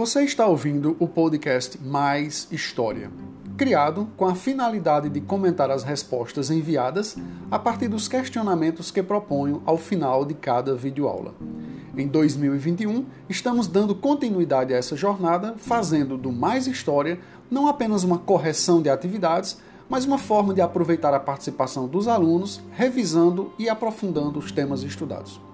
Você está ouvindo o podcast Mais História, criado com a finalidade de comentar as respostas enviadas a partir dos questionamentos que proponho ao final de cada videoaula. Em 2021, estamos dando continuidade a essa jornada, fazendo do Mais História não apenas uma correção de atividades, mas uma forma de aproveitar a participação dos alunos, revisando e aprofundando os temas estudados.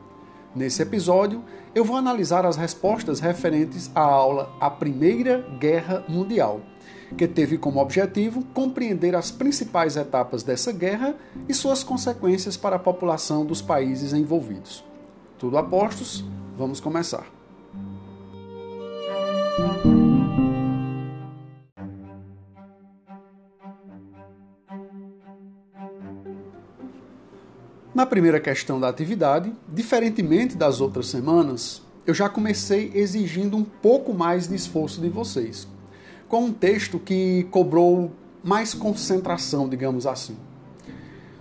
Nesse episódio, eu vou analisar as respostas referentes à aula A Primeira Guerra Mundial, que teve como objetivo compreender as principais etapas dessa guerra e suas consequências para a população dos países envolvidos. Tudo a postos, vamos começar. Na primeira questão da atividade, diferentemente das outras semanas, eu já comecei exigindo um pouco mais de esforço de vocês, com um texto que cobrou mais concentração, digamos assim.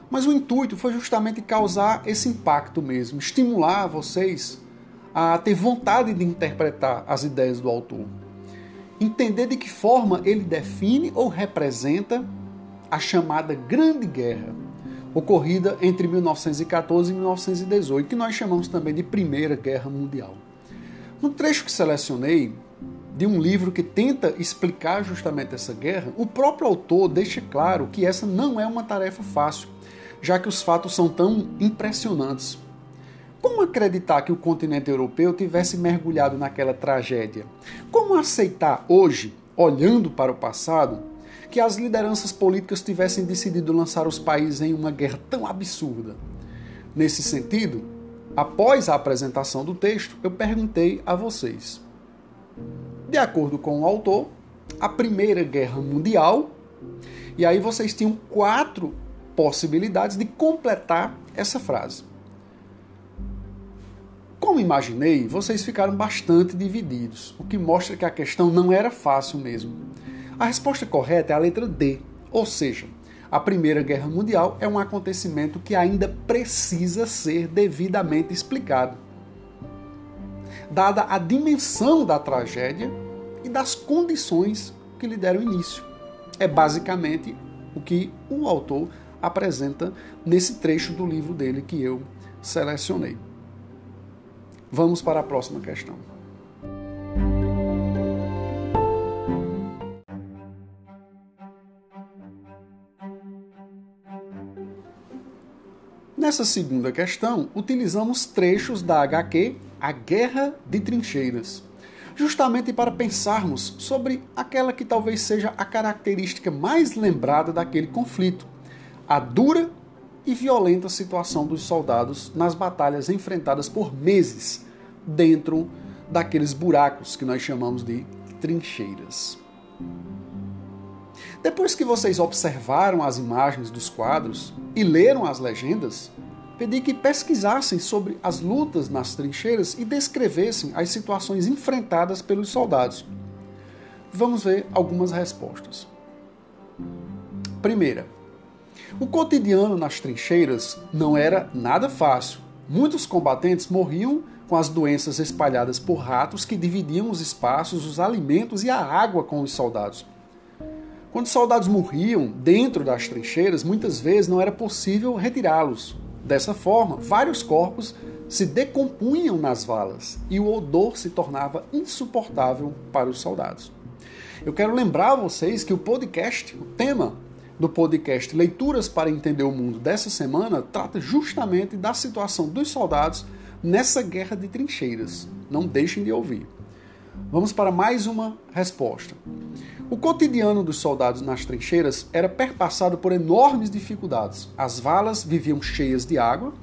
Mas o intuito foi justamente causar esse impacto mesmo, estimular vocês a ter vontade de interpretar as ideias do autor. Entender de que forma ele define ou representa a chamada Grande Guerra ocorrida entre 1914 e 1918, que nós chamamos também de Primeira Guerra Mundial. No trecho que selecionei, de um livro que tenta explicar justamente essa guerra, o próprio autor deixa claro que essa não é uma tarefa fácil, já que os fatos são tão impressionantes. Como acreditar que o continente europeu tivesse mergulhado naquela tragédia? Como aceitar hoje, olhando para o passado, que as lideranças políticas tivessem decidido lançar os países em uma guerra tão absurda. Nesse sentido, após a apresentação do texto, eu perguntei a vocês. De acordo com o autor, a Primeira Guerra Mundial, e aí vocês tinham quatro possibilidades de completar essa frase. Como imaginei, vocês ficaram bastante divididos, o que mostra que a questão não era fácil mesmo. A resposta correta é a letra D, ou seja, a Primeira Guerra Mundial é um acontecimento que ainda precisa ser devidamente explicado. Dada a dimensão da tragédia e das condições que lhe deram início. É basicamente o que o autor apresenta nesse trecho do livro dele que eu selecionei. Vamos para a próxima questão. Nessa segunda questão, utilizamos trechos da HQ A Guerra de Trincheiras, justamente para pensarmos sobre aquela que talvez seja a característica mais lembrada daquele conflito, a dura e violenta situação dos soldados nas batalhas enfrentadas por meses dentro daqueles buracos que nós chamamos de trincheiras. Depois que vocês observaram as imagens dos quadros e leram as legendas, pedi que pesquisassem sobre as lutas nas trincheiras e descrevessem as situações enfrentadas pelos soldados. Vamos ver algumas respostas. Primeira, o cotidiano nas trincheiras não era nada fácil. Muitos combatentes morriam com as doenças espalhadas por ratos que dividiam os espaços, os alimentos e a água com os soldados. Quando soldados morriam dentro das trincheiras, muitas vezes não era possível retirá-los. Dessa forma, vários corpos se decompunham nas valas e o odor se tornava insuportável para os soldados. Eu quero lembrar a vocês que o podcast, o tema do podcast Leituras para Entender o Mundo dessa semana, trata justamente da situação dos soldados nessa guerra de trincheiras. Não deixem de ouvir. Vamos para mais uma resposta. O cotidiano dos soldados nas trincheiras era perpassado por enormes dificuldades. As valas viviam cheias de água,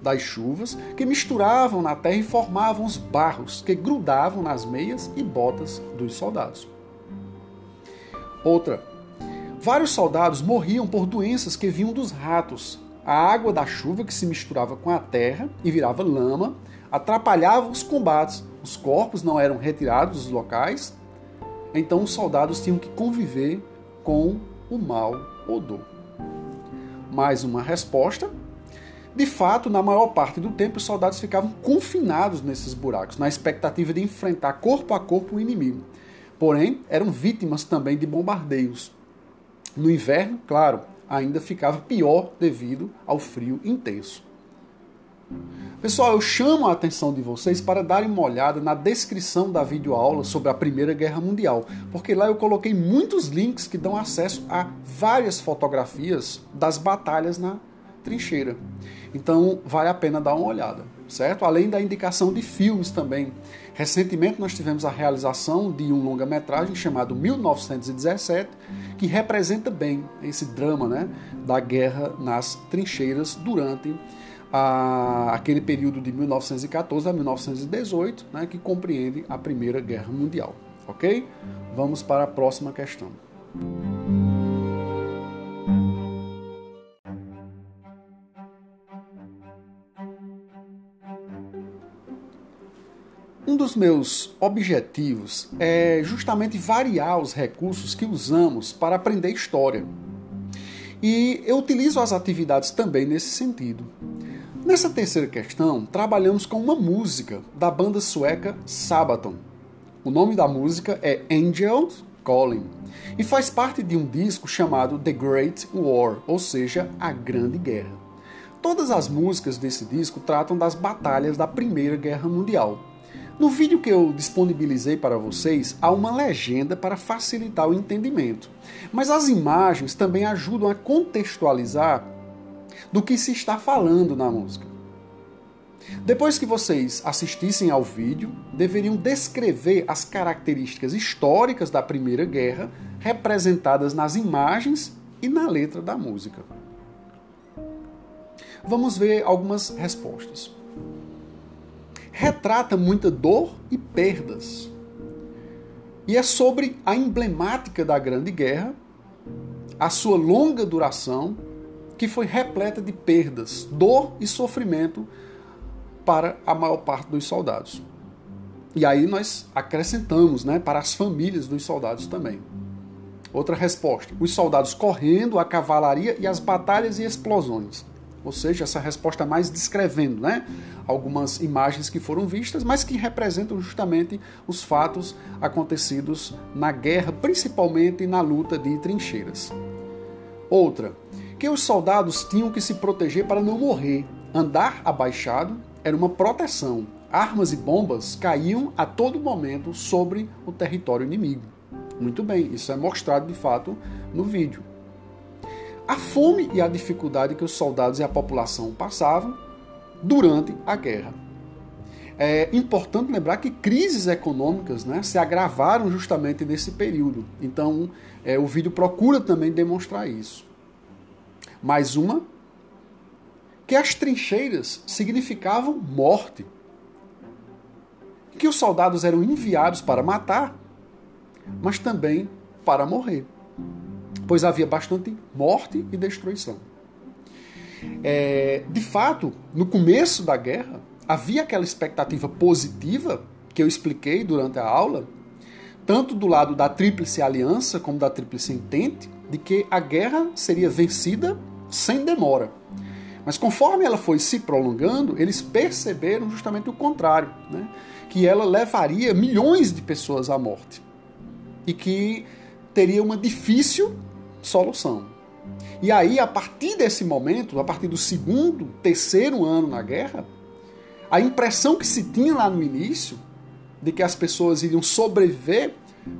das chuvas, que misturavam na terra e formavam os barros que grudavam nas meias e botas dos soldados. Outra. Vários soldados morriam por doenças que vinham dos ratos. A água da chuva que se misturava com a terra e virava lama atrapalhava os combates. Os corpos não eram retirados dos locais então os soldados tinham que conviver com o mau odor. Mais uma resposta. De fato, na maior parte do tempo, os soldados ficavam confinados nesses buracos, na expectativa de enfrentar corpo a corpo o inimigo. Porém, eram vítimas também de bombardeios. No inverno, claro, ainda ficava pior devido ao frio intenso. Pessoal, eu chamo a atenção de vocês para darem uma olhada na descrição da videoaula sobre a Primeira Guerra Mundial, porque lá eu coloquei muitos links que dão acesso a várias fotografias das batalhas na trincheira. Então, vale a pena dar uma olhada, certo? Além da indicação de filmes também. Recentemente nós tivemos a realização de um longa-metragem chamado 1917, que representa bem esse drama, né, da guerra nas trincheiras durante a, aquele período de 1914 a 1918, né, que compreende a Primeira Guerra Mundial. Ok? Vamos para a próxima questão. Um dos meus objetivos é justamente variar os recursos que usamos para aprender história. E eu utilizo as atividades também nesse sentido. Nessa terceira questão, trabalhamos com uma música da banda sueca Sabaton. O nome da música é Angels Calling e faz parte de um disco chamado The Great War, ou seja, A Grande Guerra. Todas as músicas desse disco tratam das batalhas da Primeira Guerra Mundial. No vídeo que eu disponibilizei para vocês, há uma legenda para facilitar o entendimento. Mas as imagens também ajudam a contextualizar do que se está falando na música. Depois que vocês assistissem ao vídeo, deveriam descrever as características históricas da Primeira Guerra representadas nas imagens e na letra da música. Vamos ver algumas respostas. Retrata muita dor e perdas. E é sobre a emblemática da Grande Guerra, a sua longa duração que foi repleta de perdas, dor e sofrimento para a maior parte dos soldados. E aí nós acrescentamos, né, para as famílias dos soldados também. Outra resposta: os soldados correndo, a cavalaria e as batalhas e explosões. Ou seja, essa resposta mais descrevendo né, algumas imagens que foram vistas, mas que representam justamente os fatos acontecidos na guerra, principalmente na luta de trincheiras. Outra, que os soldados tinham que se proteger para não morrer. Andar abaixado era uma proteção. Armas e bombas caíam a todo momento sobre o território inimigo. Muito bem, isso é mostrado de fato no vídeo. A fome e a dificuldade que os soldados e a população passavam durante a guerra. É importante lembrar que crises econômicas né, se agravaram justamente nesse período. Então, é, o vídeo procura também demonstrar isso. Mais uma, que as trincheiras significavam morte. Que os soldados eram enviados para matar, mas também para morrer. Pois havia bastante morte e destruição. É, de fato, no começo da guerra, havia aquela expectativa positiva que eu expliquei durante a aula, tanto do lado da Tríplice Aliança como da Tríplice Entente, de que a guerra seria vencida sem demora. Mas conforme ela foi se prolongando, eles perceberam justamente o contrário, né? que ela levaria milhões de pessoas à morte e que teria uma difícil solução. E aí, a partir desse momento, a partir do segundo, terceiro ano na guerra, a impressão que se tinha lá no início de que as pessoas iriam sobreviver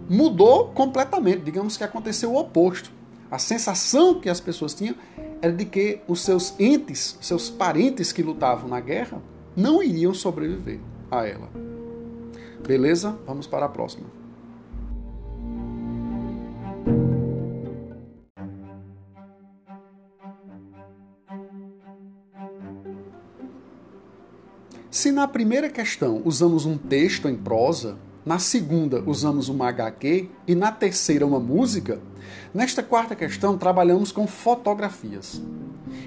mudou completamente. Digamos que aconteceu o oposto. A sensação que as pessoas tinham era de que os seus entes, seus parentes que lutavam na guerra, não iriam sobreviver a ela. Beleza? Vamos para a próxima. Se na primeira questão usamos um texto em prosa, na segunda usamos uma HQ e na terceira uma música, nesta quarta questão trabalhamos com fotografias.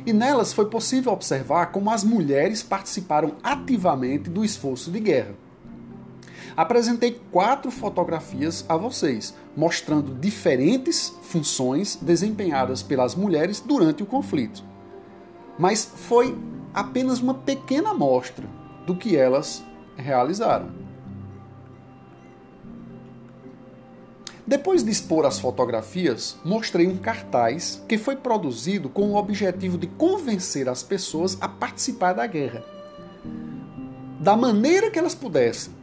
E nelas foi possível observar como as mulheres participaram ativamente do esforço de guerra. Apresentei quatro fotografias a vocês, mostrando diferentes funções desempenhadas pelas mulheres durante o conflito. Mas foi apenas uma pequena amostra do que elas realizaram. Depois de expor as fotografias, mostrei um cartaz que foi produzido com o objetivo de convencer as pessoas a participar da guerra, da maneira que elas pudessem,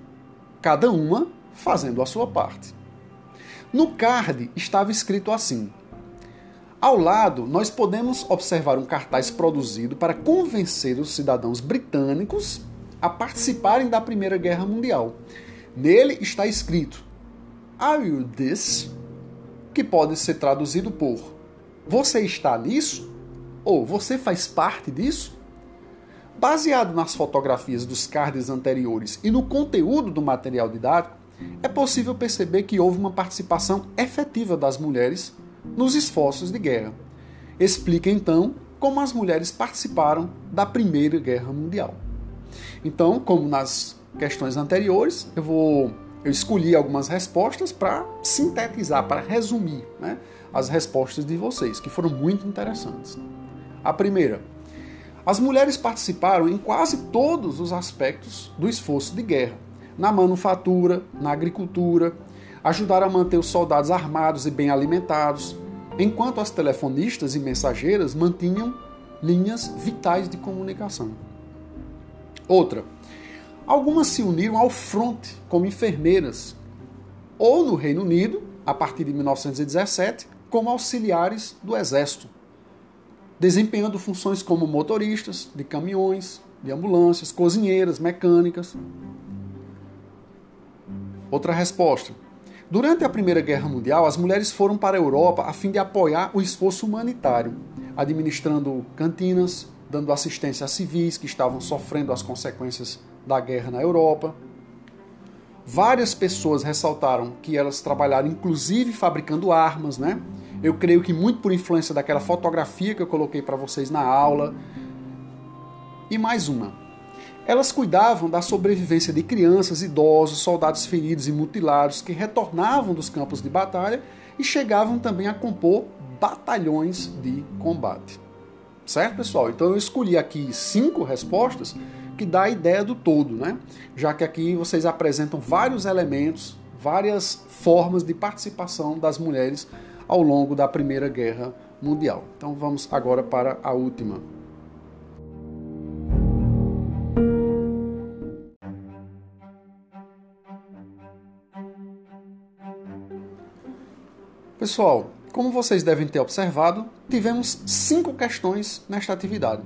cada uma fazendo a sua parte. No card estava escrito assim: ao lado, nós podemos observar um cartaz produzido para convencer os cidadãos britânicos a participarem da Primeira Guerra Mundial. Nele está escrito Are you this? Que pode ser traduzido por Você está nisso? Ou Você faz parte disso? Baseado nas fotografias dos cards anteriores e no conteúdo do material didático, é possível perceber que houve uma participação efetiva das mulheres nos esforços de guerra. Explica então como as mulheres participaram da Primeira Guerra Mundial. Então, como nas questões anteriores, eu vou eu escolhi algumas respostas para sintetizar, para resumir né, as respostas de vocês, que foram muito interessantes. A primeira, as mulheres participaram em quase todos os aspectos do esforço de guerra, na manufatura, na agricultura, ajudaram a manter os soldados armados e bem alimentados, enquanto as telefonistas e mensageiras mantinham linhas vitais de comunicação. Outra, algumas se uniram ao fronte como enfermeiras, ou no Reino Unido, a partir de 1917, como auxiliares do exército, desempenhando funções como motoristas de caminhões, de ambulâncias, cozinheiras, mecânicas. Outra resposta: Durante a Primeira Guerra Mundial, as mulheres foram para a Europa a fim de apoiar o esforço humanitário, administrando cantinas, dando assistência a civis que estavam sofrendo as consequências da guerra na Europa. Várias pessoas ressaltaram que elas trabalharam inclusive fabricando armas, né? Eu creio que muito por influência daquela fotografia que eu coloquei para vocês na aula. E mais uma. Elas cuidavam da sobrevivência de crianças, idosos, soldados feridos e mutilados que retornavam dos campos de batalha e chegavam também a compor batalhões de combate. Certo, pessoal? Então eu escolhi aqui cinco respostas que dá a ideia do todo, né? Já que aqui vocês apresentam vários elementos, várias formas de participação das mulheres ao longo da Primeira Guerra Mundial. Então vamos agora para a última. Pessoal, como vocês devem ter observado, tivemos cinco questões nesta atividade,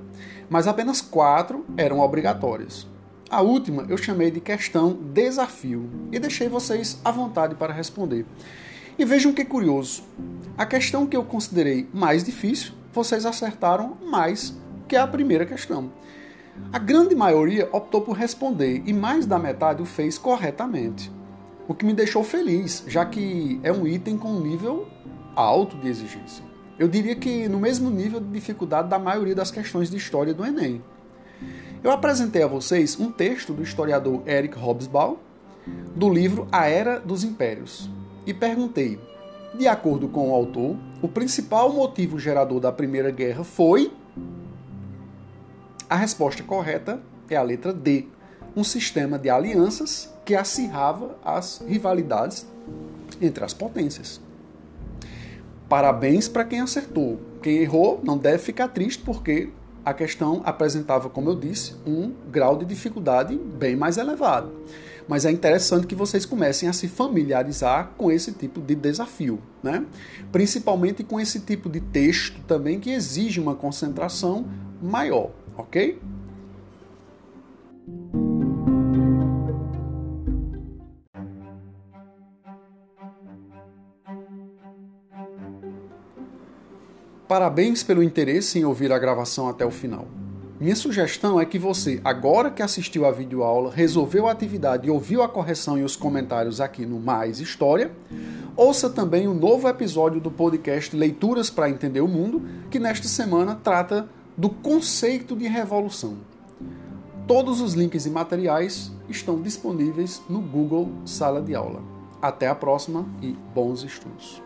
mas apenas quatro eram obrigatórias. A última eu chamei de questão desafio e deixei vocês à vontade para responder. E vejam que curioso: a questão que eu considerei mais difícil, vocês acertaram mais que a primeira questão. A grande maioria optou por responder e mais da metade o fez corretamente o que me deixou feliz, já que é um item com um nível alto de exigência. Eu diria que no mesmo nível de dificuldade da maioria das questões de história do Enem. Eu apresentei a vocês um texto do historiador Eric Hobsbawm, do livro A Era dos Impérios, e perguntei, de acordo com o autor, o principal motivo gerador da Primeira Guerra foi. A resposta correta é a letra D, um sistema de alianças que acirrava as rivalidades entre as potências. Parabéns para quem acertou. Quem errou não deve ficar triste porque a questão apresentava, como eu disse, um grau de dificuldade bem mais elevado. Mas é interessante que vocês comecem a se familiarizar com esse tipo de desafio, né? Principalmente com esse tipo de texto também que exige uma concentração maior, ok? Parabéns pelo interesse em ouvir a gravação até o final. Minha sugestão é que você, agora que assistiu a videoaula, resolveu a atividade e ouviu a correção e os comentários aqui no Mais História, ouça também o um novo episódio do podcast Leituras para Entender o Mundo, que nesta semana trata do conceito de revolução. Todos os links e materiais estão disponíveis no Google Sala de Aula. Até a próxima e bons estudos.